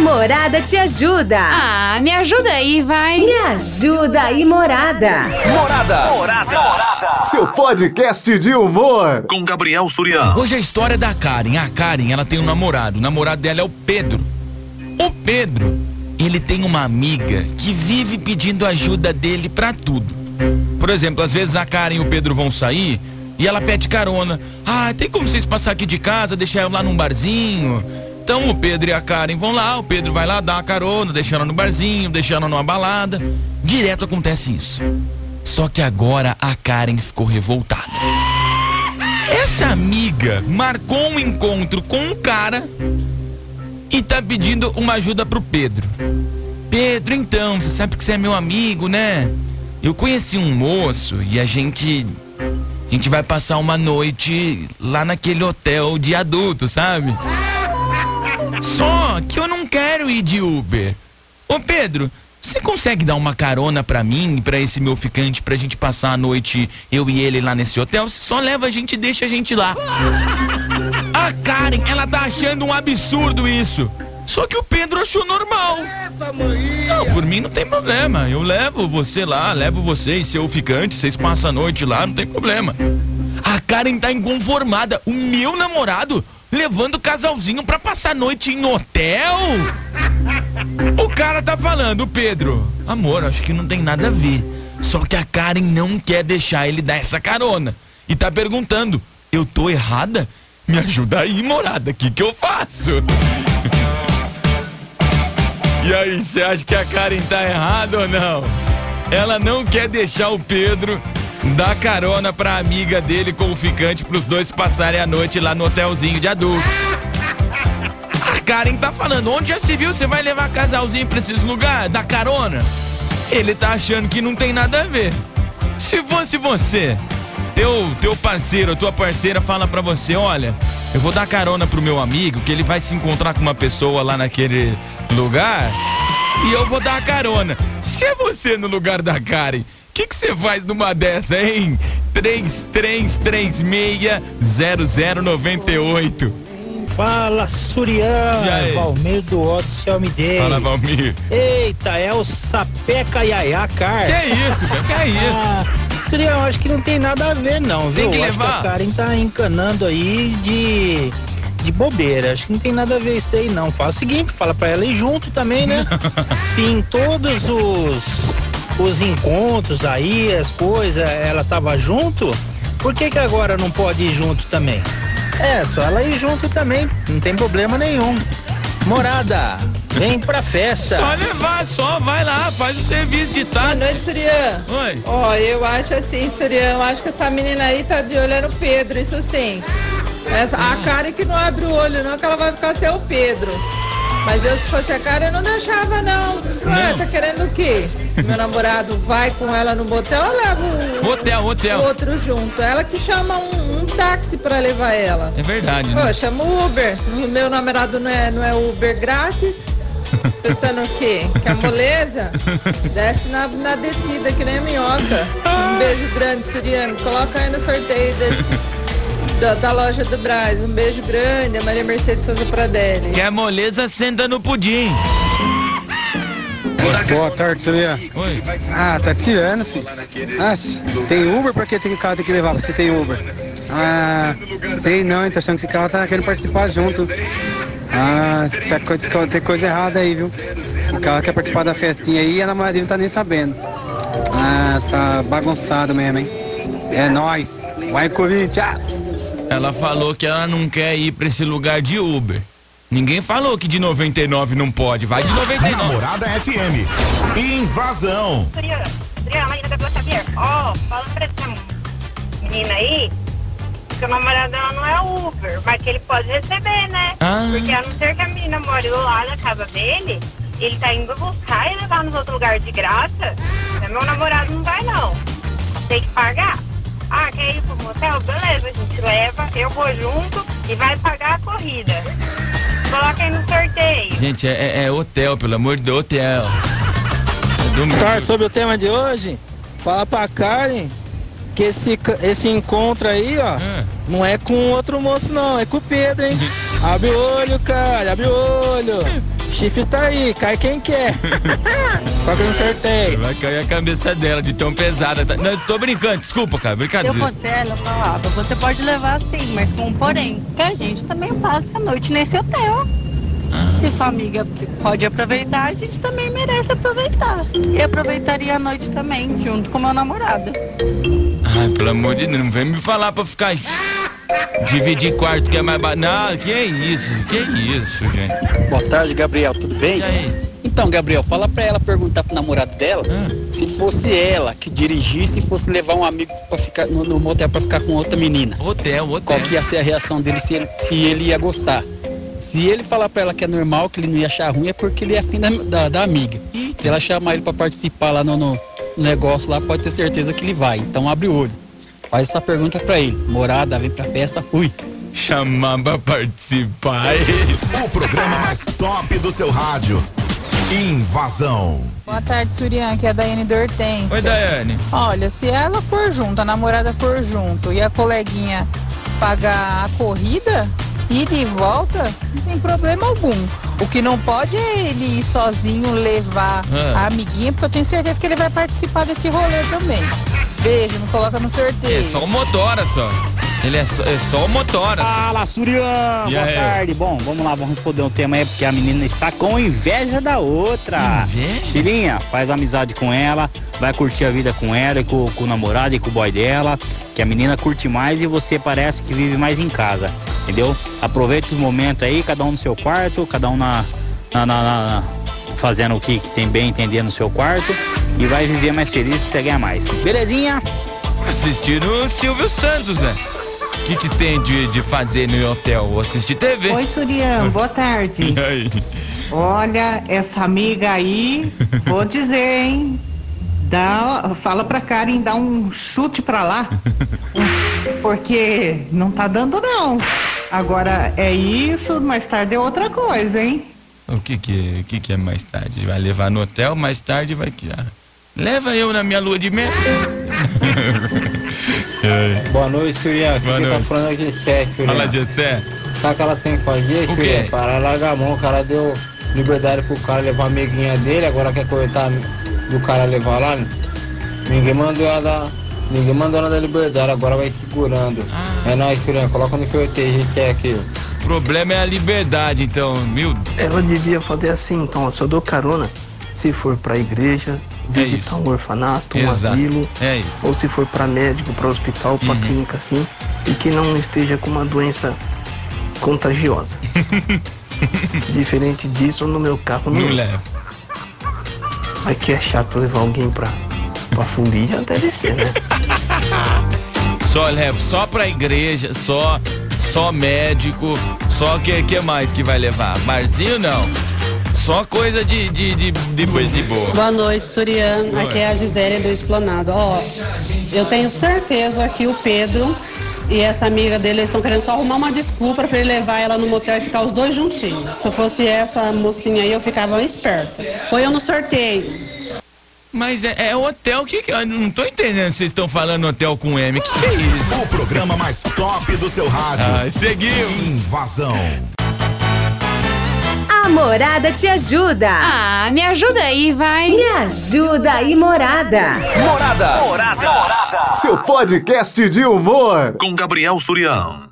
Morada te ajuda. Ah, me ajuda aí, vai. Me ajuda aí, Morada. Morada. Morada. Seu podcast de humor. Com Gabriel Surian. Hoje a história é da Karen. A Karen, ela tem um namorado. O namorado dela é o Pedro. O Pedro, ele tem uma amiga que vive pedindo ajuda dele pra tudo. Por exemplo, às vezes a Karen e o Pedro vão sair e ela pede carona. Ah, tem como vocês passar aqui de casa, deixar eu lá num barzinho? Então o Pedro e a Karen vão lá, o Pedro vai lá dar uma carona, deixar ela no barzinho, deixar ela numa balada. Direto acontece isso. Só que agora a Karen ficou revoltada. Essa amiga marcou um encontro com um cara e tá pedindo uma ajuda pro Pedro. Pedro, então, você sabe que você é meu amigo, né? Eu conheci um moço e a gente. A gente vai passar uma noite lá naquele hotel de adulto, sabe? Só que eu não quero ir de Uber. Ô Pedro, você consegue dar uma carona pra mim pra esse meu ficante pra gente passar a noite, eu e ele lá nesse hotel? Você só leva a gente e deixa a gente lá. A Karen, ela tá achando um absurdo isso. Só que o Pedro achou normal. Não, por mim não tem problema. Eu levo você lá, levo você e seu ficante, vocês passam a noite lá, não tem problema. A Karen tá inconformada. O meu namorado levando o casalzinho pra passar a noite em hotel? O cara tá falando, Pedro. Amor, acho que não tem nada a ver. Só que a Karen não quer deixar ele dar essa carona. E tá perguntando: eu tô errada? Me ajuda aí, morada, o que, que eu faço? E aí, você acha que a Karen tá errada ou não? Ela não quer deixar o Pedro dar carona pra amiga dele com o ficante pros dois passarem a noite lá no hotelzinho de adulto. A Karen tá falando, onde já se viu você vai levar casalzinho pra esses lugares, dar carona? Ele tá achando que não tem nada a ver. Se fosse você, teu, teu parceiro, tua parceira fala pra você, olha, eu vou dar carona pro meu amigo, que ele vai se encontrar com uma pessoa lá naquele lugar, e eu vou dar a carona. Se é você no lugar da Karen, que você faz numa dessa, hein? 33360098. Fala, Surian, E aí? Valmir do Otto Selmidei. Fala, Valmir. Eita, é o Sapeca Yaya Car. Que é isso, cara? Que é isso? Ah, Surian, eu acho que não tem nada a ver não, viu? Tem que Eu acho levar. a Karen tá encanando aí de, de bobeira. Acho que não tem nada a ver isso daí não. Fala o seguinte, fala pra ela ir junto também, né? Se em todos os, os encontros aí, as coisas, ela tava junto, por que que agora não pode ir junto também? É, só ela ir junto também, não tem problema nenhum. Morada, vem pra festa. Só levar, só vai lá, faz o serviço de Boa táxi. noite, Surian. Oi. Ó, eu acho assim, Surian, eu acho que essa menina aí tá de olho no Pedro, isso sim. Essa, a cara que não abre o olho, não, que ela vai ficar sem o Pedro. Mas eu, se fosse a cara, eu não deixava, não. Ué, Não. tá querendo o quê? Meu namorado vai com ela no motel, eu levo o, Hotel, o hotel. outro junto. Ela que chama um, um táxi pra levar ela. É verdade, Pô, né? chama o Uber. O meu namorado não é, não é Uber grátis. Pensando o quê? Que a moleza desce na, na descida, que nem a minhoca. Um beijo grande, Suriano. Coloca aí no sorteio desse, da, da loja do Braz. Um beijo grande, a Maria Mercedes Souza Pradelli. Que a moleza senta no pudim. Boa tarde, Surya. Oi. Ah, tá tirando, filho. Ah, tem Uber? Por que tem carro tem que levar? Você tem Uber? Ah, sei não, hein? Tô achando que esse carro tá querendo participar junto. Ah, tá co- tem coisa errada aí, viu? O carro quer participar da festinha aí e a namoradinha não tá nem sabendo. Ah, tá bagunçado mesmo, hein? É nóis. Vai, Corinthians! Ela falou que ela não quer ir pra esse lugar de Uber. Ninguém falou que de 99 não pode. Vai de 99. Namorada FM. Invasão. Ó, falando pra essa menina aí, que o namorado dela não é Uber, mas que ele pode receber, né? Ah. Porque a não ser que a menina more do lado da casa dele, ele tá indo buscar e levar nos outros lugares de graça, meu namorado não vai não. Tem que pagar. Ah, quer ir pro motel? Beleza, a gente leva, eu vou junto e vai pagar a corrida. Coloca aí no sorteio. Gente, é, é- é hotel, pelo amor de Deus, hotel. É Tarde sobre o tema de hoje, fala pra Karen que esse, esse encontro aí, ó, Ah. não é com outro moço não, é com o Pedro, hein? Abre o olho, cara, abre o olho. Chifre tá aí, cai quem quer. Qual que eu não sorteio? Vai cair a cabeça dela de tão pesada. Tá- Não, tô brincando, desculpa, cara, Se eu brincadeira. fosse ela, eu falava, você pode levar sim, mas com um porém, que a gente também passa a noite nesse hotel. Se sua amiga pode aproveitar, a gente também merece aproveitar. E aproveitaria a noite também, junto com meu namorado. Ai, pelo amor de Deus, não vem me falar pra ficar. Dividir quarto que é mais barato. Não, que isso, que isso, gente. Boa tarde, Gabriel, tudo bem? Então, Gabriel, fala pra ela perguntar pro namorado dela Ah. se fosse ela que dirigisse e fosse levar um amigo para ficar no, no motel pra ficar com outra menina. Hotel, hotel. Qual que ia ser a reação dele se ele, se ele ia gostar? Se ele falar pra ela que é normal, que ele não ia achar ruim, é porque ele é afim da, da, da amiga. Se ela chamar ele pra participar lá no, no negócio lá, pode ter certeza que ele vai. Então abre o olho. Faz essa pergunta pra ele. Morada, vem pra festa, fui. Chamar pra participar. O programa mais top do seu rádio. Invasão. Boa tarde, Surian, que é a Daiane Dortência. Oi, Daiane. Olha, se ela for junto, a namorada for junto e a coleguinha pagar a corrida, ida e volta, não tem problema algum. O que não pode é ele ir sozinho levar Ah. a amiguinha, porque eu tenho certeza que ele vai participar desse rolê também. Beijo, me coloca no sorteio. É só o motora só. Ele é só, é só o motora. só. Fala, Surian! Boa aí? tarde. Bom, vamos lá, vamos responder um tema aí, porque a menina está com inveja da outra. Inveja? Filhinha, faz amizade com ela, vai curtir a vida com ela e com, com o namorado e com o boy dela, que a menina curte mais e você parece que vive mais em casa, entendeu? Aproveita os momentos aí, cada um no seu quarto, cada um na, na- na- na- fazendo o que, que tem bem entender no seu quarto e vai viver mais feliz que você ganha mais. Belezinha? Assistindo o Silvio Santos, né? O que, que tem de, de fazer no hotel? Assistir TV. Oi, Surian, boa tarde. E aí? Olha, essa amiga aí, vou dizer, hein? Dá, fala pra Karen dar um chute pra lá. Porque não tá dando, não. Agora é isso, mais tarde é outra coisa, hein? O que que, o que que é mais tarde? Vai levar no hotel, mais tarde vai que ah, Leva eu na minha lua de mel. É. Boa noite, Surian. Boa tá noite. falando aqui é Sé, Surian. Fala, Jessé. Sabe o que ela tem que fazer, Surian? quê? Para largar a mão, o cara deu liberdade pro cara levar a amiguinha dele, agora quer cortar do cara levar lá. Ninguém mandou ela dar. Ninguém mandou ela dar liberdade, agora vai segurando. Ah. É nóis, Surian. Coloca no sorteio, esse é aqui. O problema é a liberdade, então, meu. Ela devia fazer assim, então, ó, se eu dou carona, se for pra igreja, visitar um orfanato, um Exato. asilo, É isso. ou se for pra médico, pra hospital, pra Uhum. clínica assim, e que não esteja com uma doença contagiosa. Diferente disso, no meu carro não. Leva. Mas que é chato levar alguém pra, pra fundir, já deve ser, né? Só leva, só pra igreja, só, só médico, só que que mais que vai levar? Barzinho não. Só coisa de, de, de, de coisa de boa. Boa noite, Surian. Oi. Aqui é a Gisele do Esplanado. Ó, eu tenho certeza que o Pedro e essa amiga dele estão querendo só arrumar uma desculpa para ele levar ela no motel e ficar os dois juntinhos. Se eu fosse essa mocinha aí, eu ficava esperta. Põe eu no sorteio. Mas é, é hotel que. que- Eu não tô entendendo se vocês estão falando hotel com M. Que que é isso? O programa mais top do seu rádio. Ah, seguiu. Invasão. A Morada te ajuda. Ah, me ajuda aí, vai. Me ajuda aí, Morada. Morada. Morada. Seu podcast de humor. Com Gabriel Surião.